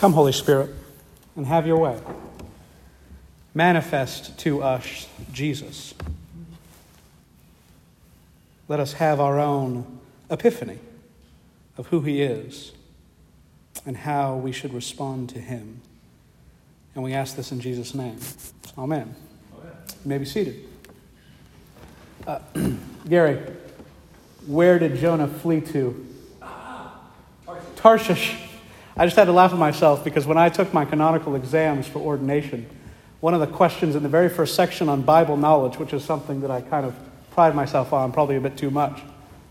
Come, Holy Spirit, and have your way. Manifest to us Jesus. Let us have our own epiphany of who he is and how we should respond to him. And we ask this in Jesus' name. Amen. You may be seated. Uh, Gary, where did Jonah flee to? Tarshish. I just had to laugh at myself because when I took my canonical exams for ordination, one of the questions in the very first section on Bible knowledge, which is something that I kind of pride myself on, probably a bit too much,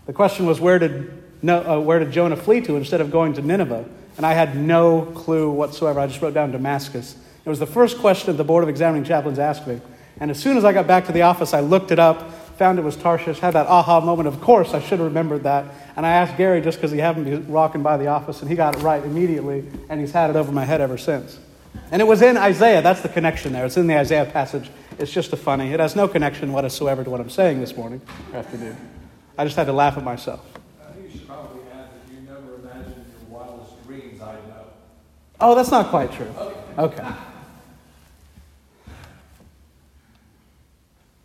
the question was where did, uh, where did Jonah flee to instead of going to Nineveh? And I had no clue whatsoever. I just wrote down Damascus. It was the first question that the Board of Examining Chaplains asked me. And as soon as I got back to the office, I looked it up found it was Tarshish, had that aha moment. Of course, I should have remembered that. And I asked Gary just because he happened to be walking by the office, and he got it right immediately, and he's had it over my head ever since. And it was in Isaiah. That's the connection there. It's in the Isaiah passage. It's just a funny. It has no connection whatsoever to what I'm saying this morning or afternoon. I just had to laugh at myself. I think you should probably add that you never imagined your wildest dreams I know. Oh, that's not quite true. Okay. okay.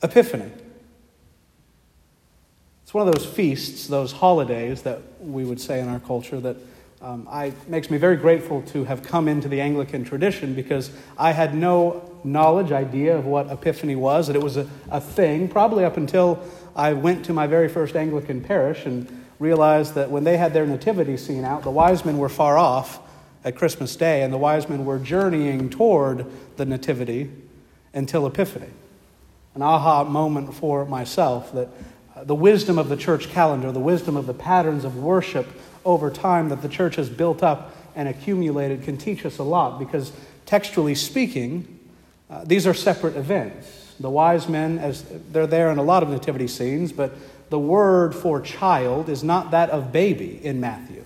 Epiphany one of those feasts, those holidays that we would say in our culture that um, I, makes me very grateful to have come into the Anglican tradition because I had no knowledge, idea of what Epiphany was, that it was a, a thing, probably up until I went to my very first Anglican parish and realized that when they had their nativity scene out, the wise men were far off at Christmas Day, and the wise men were journeying toward the nativity until Epiphany. An aha moment for myself that the wisdom of the church calendar, the wisdom of the patterns of worship over time that the church has built up and accumulated can teach us a lot because, textually speaking, uh, these are separate events. The wise men, as they're there in a lot of nativity scenes, but the word for child is not that of baby in Matthew,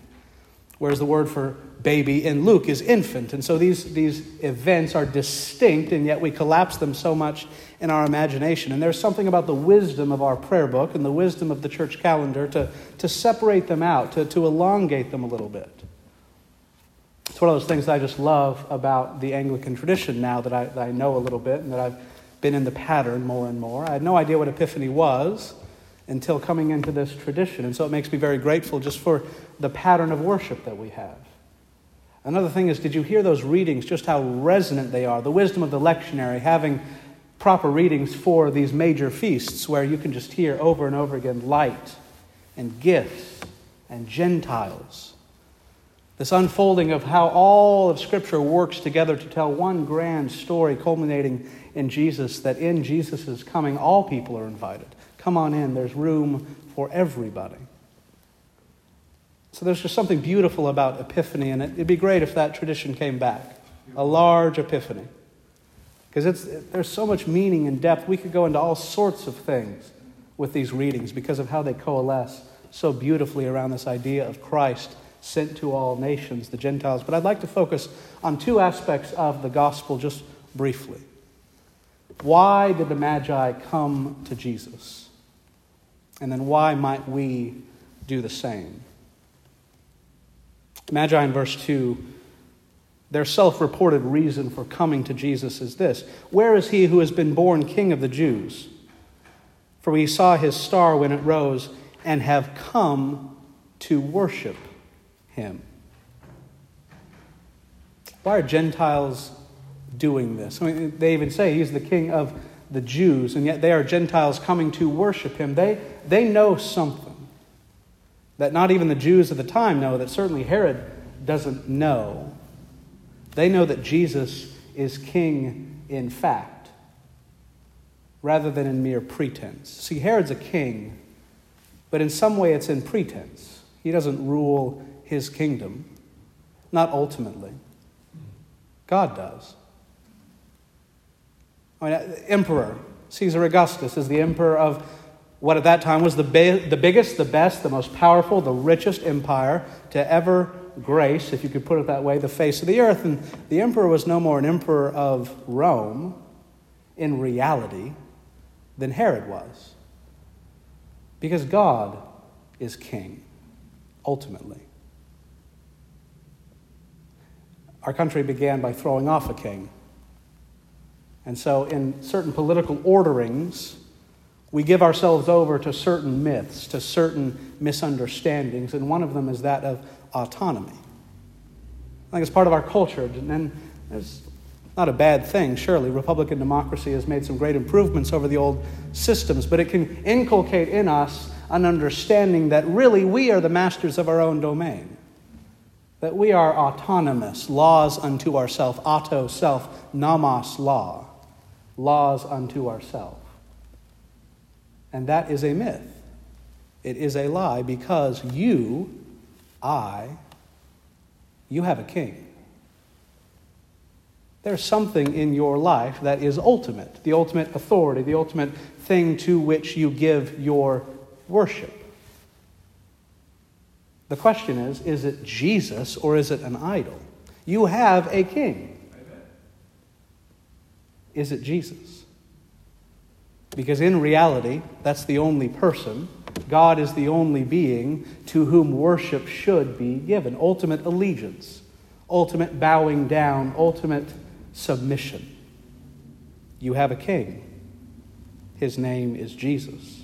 whereas the word for baby in Luke is infant. And so these, these events are distinct, and yet we collapse them so much in our imagination. And there's something about the wisdom of our prayer book and the wisdom of the church calendar to, to separate them out, to, to elongate them a little bit. It's one of those things that I just love about the Anglican tradition now that I, that I know a little bit and that I've been in the pattern more and more. I had no idea what Epiphany was until coming into this tradition. And so it makes me very grateful just for the pattern of worship that we have. Another thing is, did you hear those readings, just how resonant they are? The wisdom of the lectionary, having proper readings for these major feasts where you can just hear over and over again light and gifts and Gentiles. This unfolding of how all of Scripture works together to tell one grand story culminating in Jesus, that in Jesus' coming, all people are invited. Come on in, there's room for everybody. So there's just something beautiful about Epiphany, and it'd be great if that tradition came back a large Epiphany. Because it's, there's so much meaning and depth. We could go into all sorts of things with these readings because of how they coalesce so beautifully around this idea of Christ sent to all nations, the Gentiles. But I'd like to focus on two aspects of the gospel just briefly. Why did the Magi come to Jesus? And then why might we do the same? Magi in verse 2, their self reported reason for coming to Jesus is this Where is he who has been born king of the Jews? For we saw his star when it rose and have come to worship him. Why are Gentiles doing this? I mean, they even say he's the king of the Jews, and yet they are Gentiles coming to worship him. They, they know something that not even the Jews of the time know, that certainly Herod doesn't know. They know that Jesus is king in fact, rather than in mere pretense. See, Herod's a king, but in some way it's in pretense. He doesn't rule his kingdom, not ultimately. God does. I mean, emperor, Caesar Augustus, is the emperor of what at that time was the, ba- the biggest, the best, the most powerful, the richest empire to ever grace, if you could put it that way, the face of the earth. And the emperor was no more an emperor of Rome in reality than Herod was. Because God is king, ultimately. our country began by throwing off a king. And so, in certain political orderings, we give ourselves over to certain myths, to certain misunderstandings, and one of them is that of autonomy. I think it's part of our culture, and it's not a bad thing, surely. Republican democracy has made some great improvements over the old systems, but it can inculcate in us an understanding that really we are the masters of our own domain, that we are autonomous, laws unto ourself, auto, self, nomos law, laws unto ourself. And that is a myth. It is a lie because you, I, you have a king. There's something in your life that is ultimate, the ultimate authority, the ultimate thing to which you give your worship. The question is is it Jesus or is it an idol? You have a king. Is it Jesus? Because in reality, that's the only person. God is the only being to whom worship should be given. Ultimate allegiance, ultimate bowing down, ultimate submission. You have a king. His name is Jesus.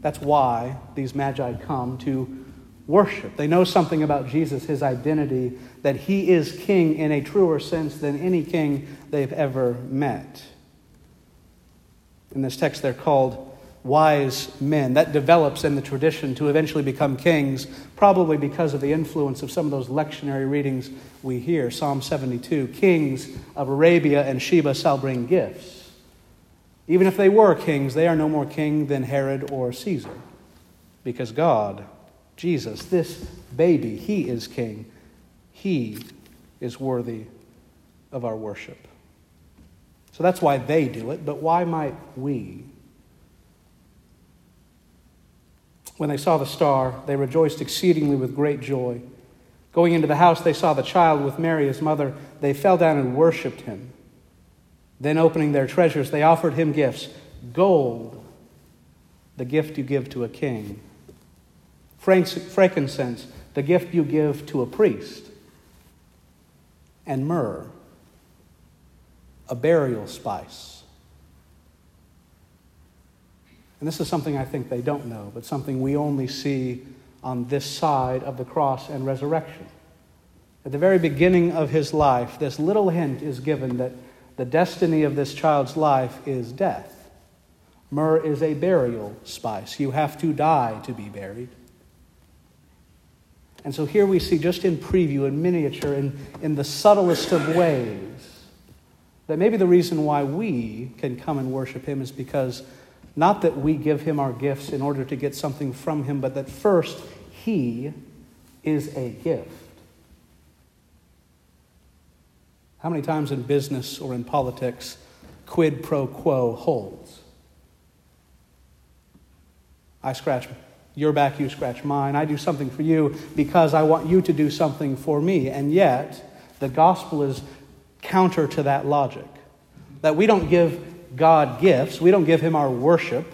That's why these magi come to worship. They know something about Jesus, his identity, that he is king in a truer sense than any king they've ever met. In this text, they're called wise men. That develops in the tradition to eventually become kings, probably because of the influence of some of those lectionary readings we hear. Psalm 72 Kings of Arabia and Sheba shall bring gifts. Even if they were kings, they are no more king than Herod or Caesar. Because God, Jesus, this baby, he is king. He is worthy of our worship. So that's why they do it, but why might we? When they saw the star, they rejoiced exceedingly with great joy. Going into the house, they saw the child with Mary, his mother. They fell down and worshiped him. Then, opening their treasures, they offered him gifts gold, the gift you give to a king, frankincense, the gift you give to a priest, and myrrh, a burial spice. And this is something I think they don't know, but something we only see on this side of the cross and resurrection. At the very beginning of his life, this little hint is given that the destiny of this child's life is death. Myrrh is a burial spice. You have to die to be buried. And so here we see, just in preview, in miniature, in, in the subtlest of ways, that maybe the reason why we can come and worship him is because not that we give him our gifts in order to get something from him, but that first he is a gift. How many times in business or in politics quid pro quo holds? I scratch your back, you scratch mine. I do something for you because I want you to do something for me. And yet, the gospel is counter to that logic. That we don't give God gifts, we don't give Him our worship,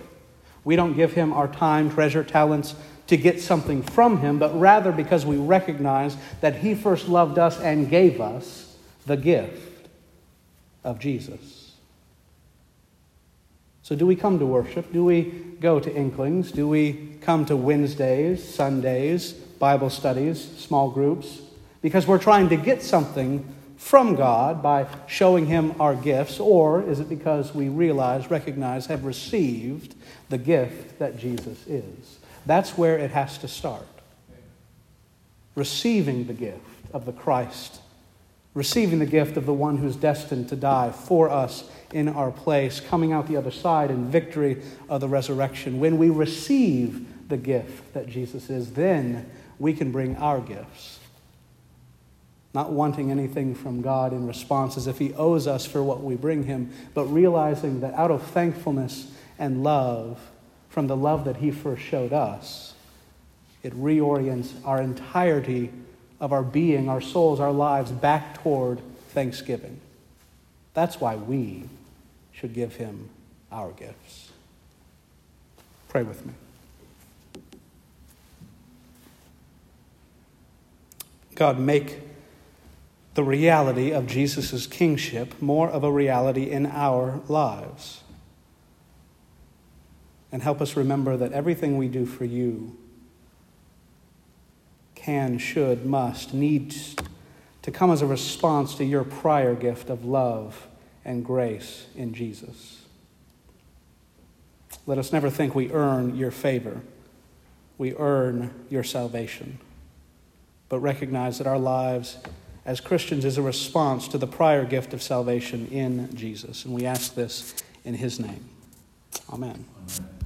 we don't give Him our time, treasure, talents to get something from Him, but rather because we recognize that He first loved us and gave us the gift of Jesus. So, do we come to worship? Do we go to Inklings? Do we come to Wednesdays, Sundays, Bible studies, small groups? Because we're trying to get something from God by showing Him our gifts, or is it because we realize, recognize, have received the gift that Jesus is? That's where it has to start. Receiving the gift of the Christ, receiving the gift of the one who's destined to die for us in our place, coming out the other side in victory of the resurrection. When we receive the gift that Jesus is, then we can bring our gifts not wanting anything from God in response as if He owes us for what we bring Him, but realizing that out of thankfulness and love, from the love that He first showed us, it reorients our entirety of our being, our souls, our lives back toward thanksgiving. That's why we should give Him our gifts. Pray with me. God, make the reality of Jesus' kingship more of a reality in our lives. And help us remember that everything we do for you can, should, must, needs to come as a response to your prior gift of love and grace in Jesus. Let us never think we earn your favor, we earn your salvation, but recognize that our lives as Christians is a response to the prior gift of salvation in Jesus. And we ask this in his name. Amen. Amen.